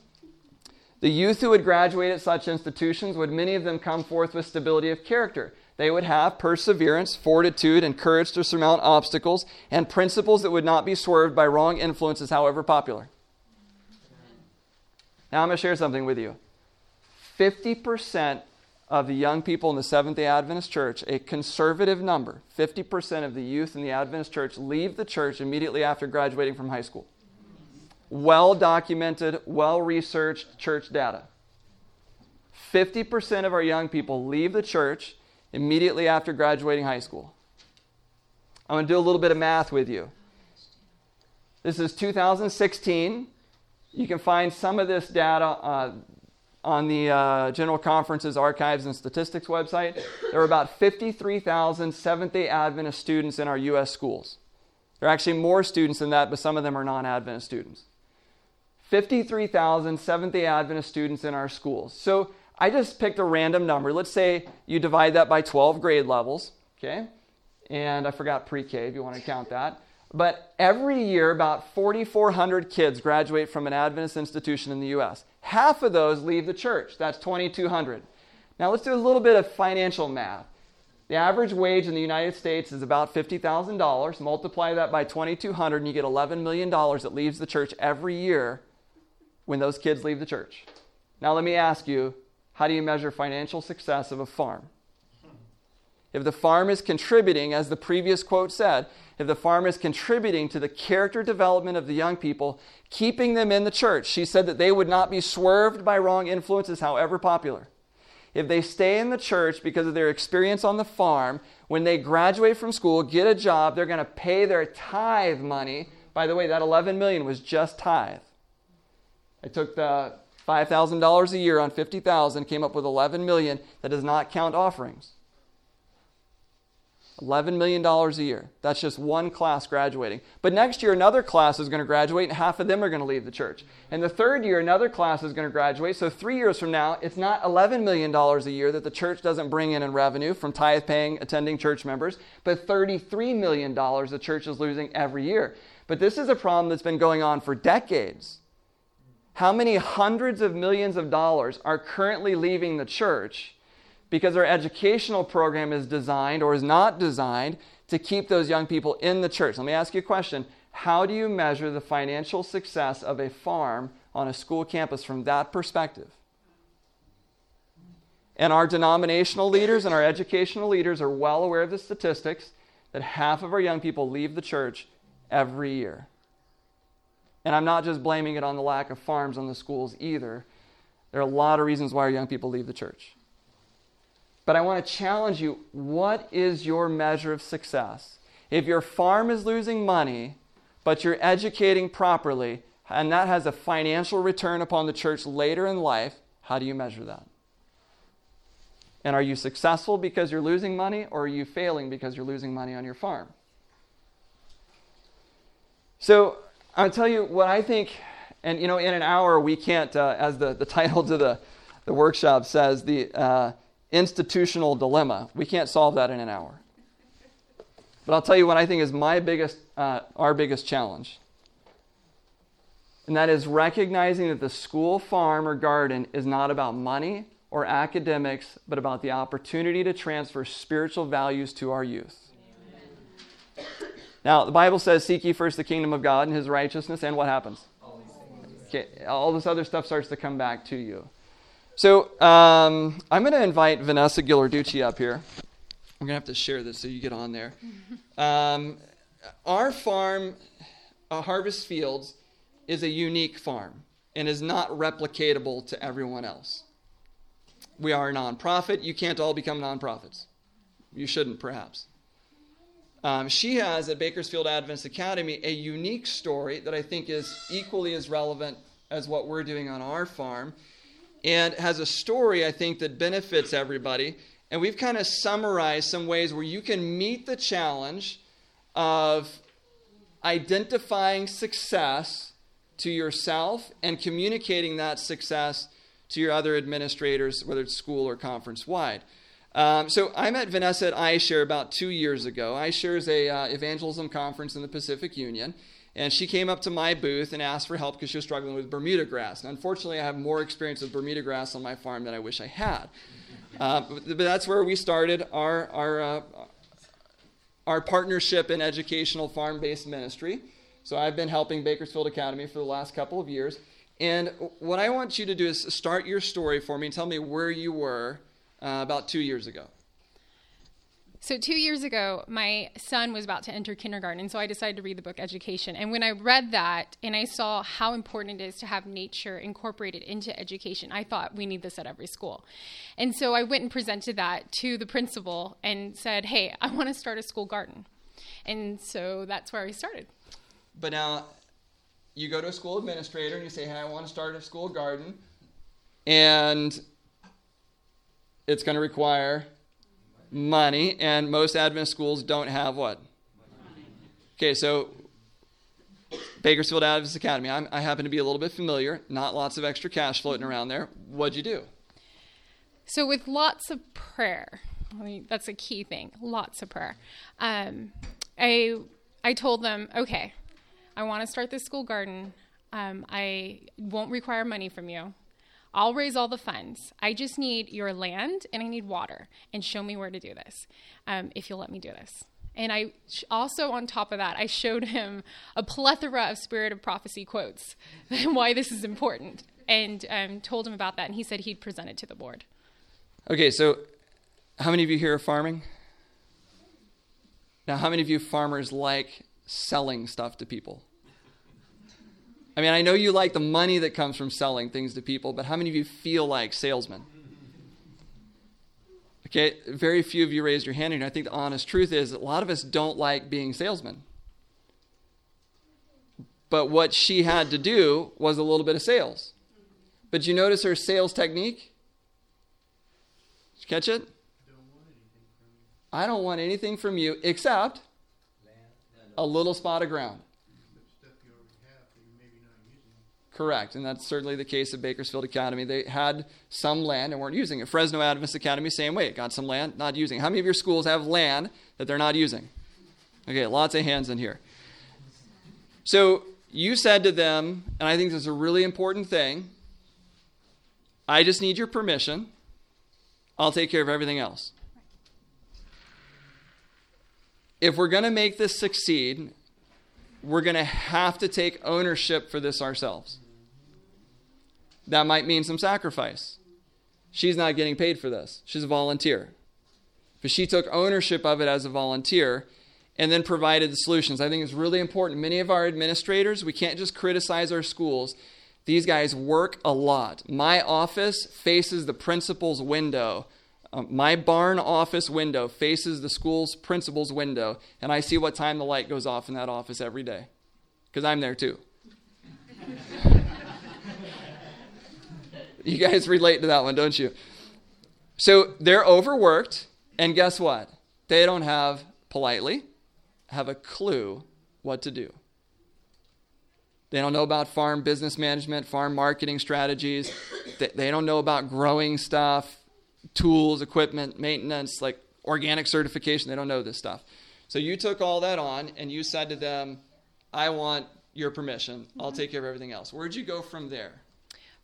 the youth who would graduate at such institutions would many of them come forth with stability of character. They would have perseverance, fortitude, and courage to surmount obstacles, and principles that would not be swerved by wrong influences, however popular. Now, I'm going to share something with you. 50% of the young people in the Seventh day Adventist Church, a conservative number, 50% of the youth in the Adventist Church leave the church immediately after graduating from high school well documented, well researched church data. 50% of our young people leave the church immediately after graduating high school. I'm going to do a little bit of math with you. This is 2016. You can find some of this data uh, on the uh, General Conference's Archives and Statistics website. There are about 53,000 Seventh day Adventist students in our U.S. schools. There are actually more students than that, but some of them are non Adventist students. 53,000 Seventh day Adventist students in our schools. So I just picked a random number. Let's say you divide that by 12 grade levels, okay? And I forgot pre K if you want to count that. But every year, about 4,400 kids graduate from an Adventist institution in the U.S. Half of those leave the church. That's 2,200. Now let's do a little bit of financial math. The average wage in the United States is about $50,000. Multiply that by 2,200, and you get $11 million that leaves the church every year when those kids leave the church. Now, let me ask you how do you measure financial success of a farm? If the farm is contributing, as the previous quote said, if the farm is contributing to the character development of the young people, keeping them in the church, she said that they would not be swerved by wrong influences, however popular. If they stay in the church because of their experience on the farm, when they graduate from school, get a job, they're going to pay their tithe money. By the way, that 11 million was just tithe. I took the $5,000 a year on 50,000, came up with 11 million that does not count offerings. $11 million a year. That's just one class graduating. But next year, another class is going to graduate, and half of them are going to leave the church. And the third year, another class is going to graduate. So, three years from now, it's not $11 million a year that the church doesn't bring in in revenue from tithe paying, attending church members, but $33 million the church is losing every year. But this is a problem that's been going on for decades how many hundreds of millions of dollars are currently leaving the church because our educational program is designed or is not designed to keep those young people in the church? Let me ask you a question. How do you measure the financial success of a farm on a school campus from that perspective? And our denominational leaders and our educational leaders are well aware of the statistics that half of our young people leave the church every year. And I'm not just blaming it on the lack of farms on the schools either. There are a lot of reasons why our young people leave the church. But I want to challenge you what is your measure of success? If your farm is losing money, but you're educating properly, and that has a financial return upon the church later in life, how do you measure that? And are you successful because you're losing money, or are you failing because you're losing money on your farm? So, I'll tell you what I think, and you know, in an hour we can't, uh, as the, the title to the, the workshop says, the uh, institutional dilemma. We can't solve that in an hour. But I'll tell you what I think is my biggest, uh, our biggest challenge. And that is recognizing that the school, farm, or garden is not about money or academics, but about the opportunity to transfer spiritual values to our youth. Now, the Bible says, Seek ye first the kingdom of God and his righteousness, and what happens? Okay, all this other stuff starts to come back to you. So, um, I'm going to invite Vanessa Ghilarducci up here. I'm going to have to share this so you get on there. Um, our farm, uh, Harvest Fields, is a unique farm. and is not replicatable to everyone else. We are a nonprofit. You can't all become nonprofits. You shouldn't, perhaps. Um, she has at Bakersfield Adventist Academy a unique story that I think is equally as relevant as what we're doing on our farm, and has a story I think that benefits everybody. And we've kind of summarized some ways where you can meet the challenge of identifying success to yourself and communicating that success to your other administrators, whether it's school or conference wide. Um, so I met Vanessa at iShare about two years ago. iShare is a uh, evangelism conference in the Pacific Union, and she came up to my booth and asked for help because she was struggling with Bermuda grass. And unfortunately, I have more experience with Bermuda grass on my farm than I wish I had. Uh, but, but, that's where we started our our uh, our partnership in educational farm-based ministry. So I've been helping Bakersfield Academy for the last couple of years. And what I want you to do is start your story for me and tell me where you were uh, about two years ago. So, two years ago, my son was about to enter kindergarten, and so I decided to read the book Education. And when I read that and I saw how important it is to have nature incorporated into education, I thought we need this at every school. And so I went and presented that to the principal and said, Hey, I want to start a school garden. And so that's where we started. But now you go to a school administrator and you say, Hey, I want to start a school garden. And it's going to require money, and most Adventist schools don't have what? Okay, so Bakersfield Adventist Academy. I'm, i happen to be a little bit familiar. Not lots of extra cash floating around there. What'd you do? So with lots of prayer, I mean, that's a key thing. Lots of prayer. Um, I I told them, okay, I want to start this school garden. Um, I won't require money from you. I'll raise all the funds. I just need your land and I need water and show me where to do this um, if you'll let me do this. And I also, on top of that, I showed him a plethora of Spirit of Prophecy quotes and why this is important and um, told him about that. And he said he'd present it to the board. Okay, so how many of you here are farming? Now, how many of you farmers like selling stuff to people? I mean, I know you like the money that comes from selling things to people, but how many of you feel like salesmen? Okay, very few of you raised your hand, and I think the honest truth is a lot of us don't like being salesmen. But what she had to do was a little bit of sales. But you notice her sales technique? Did you catch it? I don't want anything from you except a little spot of ground. Correct, and that's certainly the case at Bakersfield Academy. They had some land and weren't using it. Fresno Adventist Academy, same way. Got some land, not using. How many of your schools have land that they're not using? Okay, lots of hands in here. So you said to them, and I think this is a really important thing I just need your permission. I'll take care of everything else. If we're going to make this succeed, we're going to have to take ownership for this ourselves. That might mean some sacrifice. She's not getting paid for this, she's a volunteer. But she took ownership of it as a volunteer and then provided the solutions. I think it's really important. Many of our administrators, we can't just criticize our schools. These guys work a lot. My office faces the principal's window. Um, my barn office window faces the school's principal's window, and I see what time the light goes off in that office every day because I'm there too. You guys relate to that one, don't you? So they're overworked, and guess what? They don't have, politely, have a clue what to do. They don't know about farm business management, farm marketing strategies. They don't know about growing stuff, tools, equipment, maintenance, like organic certification. They don't know this stuff. So you took all that on and you said to them, I want your permission. I'll mm-hmm. take care of everything else. Where'd you go from there?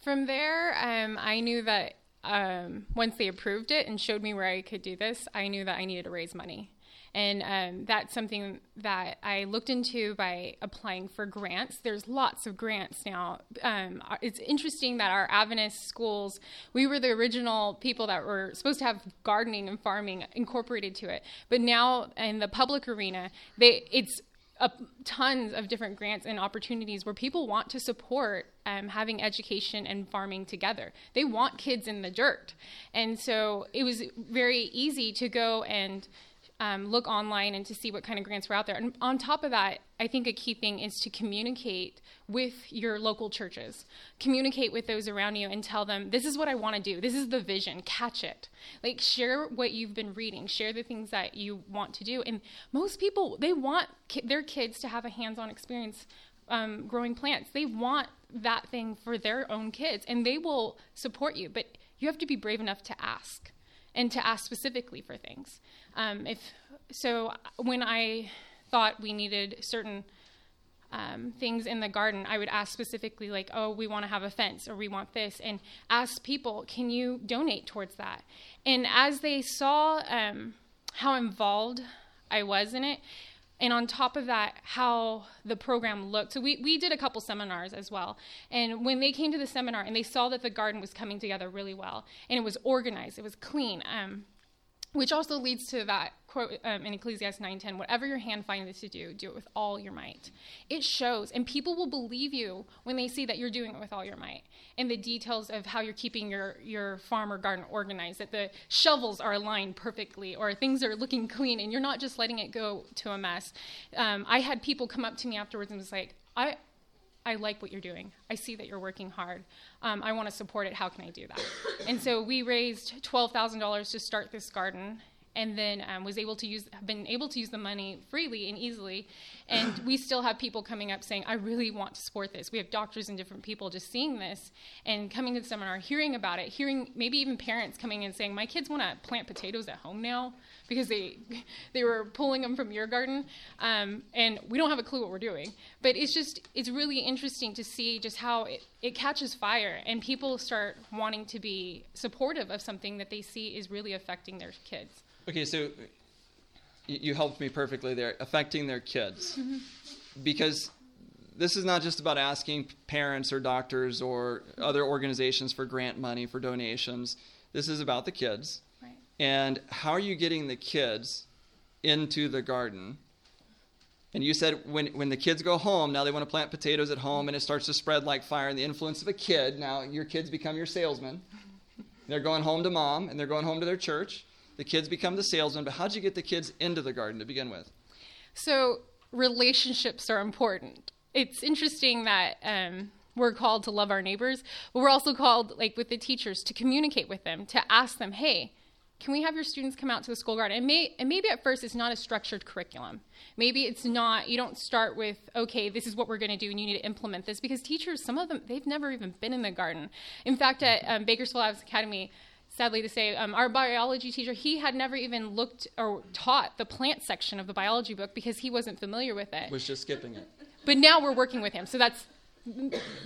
From there, um, I knew that um, once they approved it and showed me where I could do this, I knew that I needed to raise money. And um, that's something that I looked into by applying for grants. There's lots of grants now. Um, it's interesting that our Adventist schools, we were the original people that were supposed to have gardening and farming incorporated to it. But now in the public arena, they it's uh, tons of different grants and opportunities where people want to support um, having education and farming together. They want kids in the dirt. And so it was very easy to go and um, look online and to see what kind of grants were out there. And on top of that, I think a key thing is to communicate with your local churches, communicate with those around you, and tell them, this is what I want to do. This is the vision. Catch it. Like, share what you've been reading, share the things that you want to do. And most people, they want ki- their kids to have a hands on experience um, growing plants. They want that thing for their own kids, and they will support you. But you have to be brave enough to ask and to ask specifically for things. Um, if so, when I thought we needed certain um, things in the garden, I would ask specifically, like, "Oh, we want to have a fence, or we want this," and ask people, "Can you donate towards that?" And as they saw um, how involved I was in it, and on top of that how the program looked. So we, we did a couple seminars as well. And when they came to the seminar and they saw that the garden was coming together really well and it was organized it was clean um, which also leads to that quote um, in Ecclesiastes 9:10, "Whatever your hand finds to do, do it with all your might." It shows, and people will believe you when they see that you're doing it with all your might, and the details of how you're keeping your your farm or garden organized, that the shovels are aligned perfectly, or things are looking clean, and you're not just letting it go to a mess. Um, I had people come up to me afterwards and was like, "I." I like what you're doing. I see that you're working hard. Um, I want to support it. How can I do that? and so we raised twelve thousand dollars to start this garden, and then um, was able to use have been able to use the money freely and easily. And we still have people coming up saying i really want to support this. We have doctors and different people just seeing this and coming to the seminar hearing about it hearing maybe even parents coming in saying my kids want to plant potatoes at home now because they they were pulling them from your garden. Um, and we don't have a clue what we're doing. But it's just it's really interesting to see just how it, it catches fire and people start wanting to be supportive of something that they see is really affecting their kids Okay, so you helped me perfectly there, affecting their kids. Mm-hmm. Because this is not just about asking parents or doctors or other organizations for grant money, for donations. This is about the kids. Right. And how are you getting the kids into the garden? And you said when, when the kids go home, now they want to plant potatoes at home and it starts to spread like fire. And the influence of a kid, now your kids become your salesman. They're going home to mom and they're going home to their church the kids become the salesmen, but how'd you get the kids into the garden to begin with? So, relationships are important. It's interesting that um, we're called to love our neighbors, but we're also called, like with the teachers, to communicate with them, to ask them, hey, can we have your students come out to the school garden? And, may, and maybe at first it's not a structured curriculum. Maybe it's not, you don't start with, okay, this is what we're going to do and you need to implement this because teachers, some of them, they've never even been in the garden. In fact, at um, Bakersfield Academy, sadly to say, um, our biology teacher, he had never even looked or taught the plant section of the biology book because he wasn't familiar with it. Was just skipping it. But now we're working with him, so that's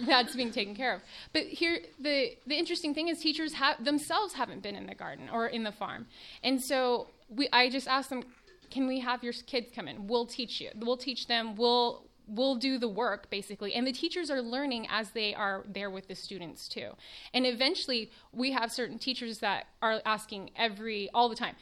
that's being taken care of. But here, the the interesting thing is, teachers have themselves haven't been in the garden or in the farm, and so we, I just asked them, can we have your kids come in? We'll teach you. We'll teach them. We'll will do the work basically. And the teachers are learning as they are there with the students too. And eventually we have certain teachers that are asking every all the time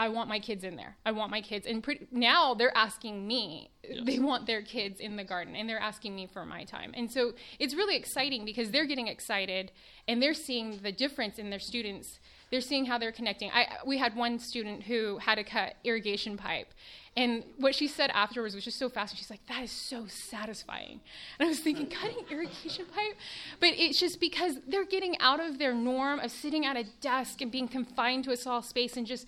i want my kids in there. I want my kids. And pretty, now they're asking me. Yes. they want their kids in the garden and they're asking me for my time. And so it's really exciting because they're getting excited and they're seeing the difference in their students they're seeing how they're connecting I, we had one student who had to cut irrigation pipe and what she said afterwards was just so fast. She's like, that is so satisfying. And I was thinking, cutting irrigation pipe? But it's just because they're getting out of their norm of sitting at a desk and being confined to a small space and just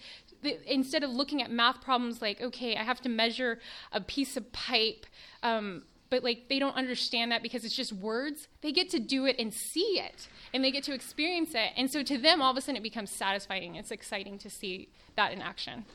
instead of looking at math problems like, okay, I have to measure a piece of pipe. Um, but like they don't understand that because it's just words. They get to do it and see it and they get to experience it. And so to them, all of a sudden, it becomes satisfying. It's exciting to see that in action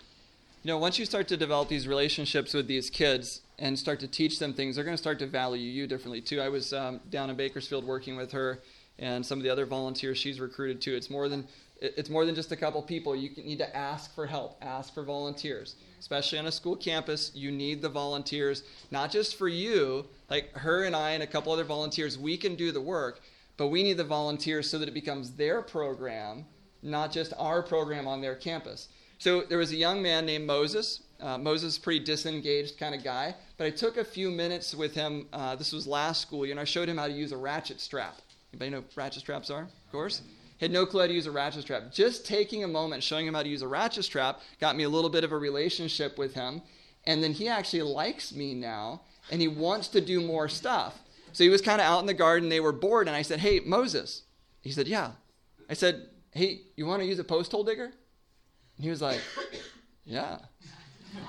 you know, once you start to develop these relationships with these kids and start to teach them things, they're going to start to value you differently too. I was um, down in Bakersfield working with her and some of the other volunteers she's recruited to. It's more than it's more than just a couple people. You need to ask for help, ask for volunteers. Especially on a school campus, you need the volunteers, not just for you, like her and I and a couple other volunteers, we can do the work, but we need the volunteers so that it becomes their program, not just our program on their campus. So there was a young man named Moses Uh, Moses pretty disengaged kind of guy, but I took a few minutes with him. Uh, this was last school year, and I showed him how to use a ratchet strap. Anybody know what ratchet straps are? Of course. Had no clue how to use a ratchet strap. Just taking a moment, showing him how to use a ratchet strap, got me a little bit of a relationship with him. And then he actually likes me now, and he wants to do more stuff. So he was kind of out in the garden. They were bored, and I said, Hey, Moses. He said, Yeah. I said, Hey, you want to use a post hole digger? And he was like, Yeah.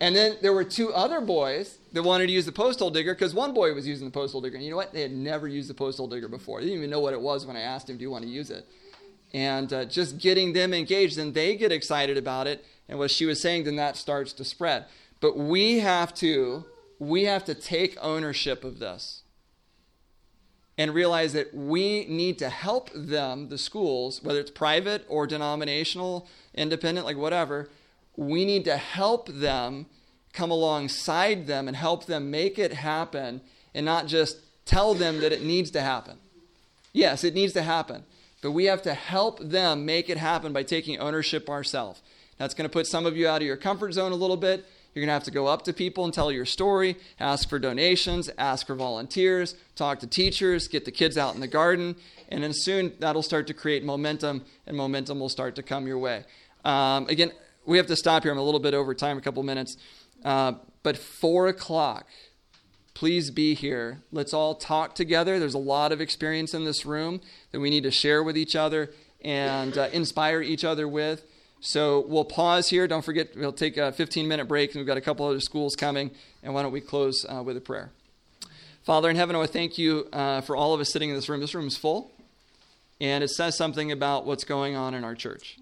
and then there were two other boys that wanted to use the post hole digger because one boy was using the post hole digger. And you know what? They had never used the post hole digger before. They didn't even know what it was when I asked him, Do you want to use it? And uh, just getting them engaged, and they get excited about it. And what she was saying, then that starts to spread. But we have to, we have to take ownership of this and realize that we need to help them, the schools, whether it's private or denominational, independent, like whatever, we need to help them come alongside them and help them make it happen and not just tell them that it needs to happen. Yes, it needs to happen, but we have to help them make it happen by taking ownership ourselves. That's going to put some of you out of your comfort zone a little bit. You're going to have to go up to people and tell your story, ask for donations, ask for volunteers, talk to teachers, get the kids out in the garden, and then soon that'll start to create momentum, and momentum will start to come your way. Um, again, we have to stop here. I'm a little bit over time, a couple minutes. Uh, but four o'clock, please be here. Let's all talk together. There's a lot of experience in this room that we need to share with each other and uh, inspire each other with. So we'll pause here. Don't forget, we'll take a 15 minute break, and we've got a couple other schools coming. And why don't we close uh, with a prayer? Father in heaven, I want thank you uh, for all of us sitting in this room. This room is full, and it says something about what's going on in our church.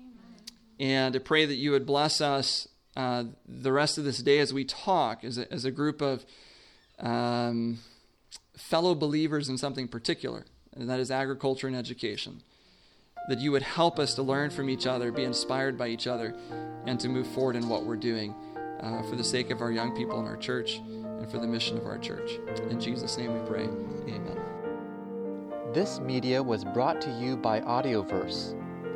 And I pray that you would bless us uh, the rest of this day as we talk as a, as a group of um, fellow believers in something particular, and that is agriculture and education that you would help us to learn from each other, be inspired by each other, and to move forward in what we're doing uh, for the sake of our young people in our church and for the mission of our church. In Jesus' name we pray. Amen. This media was brought to you by Audioverse,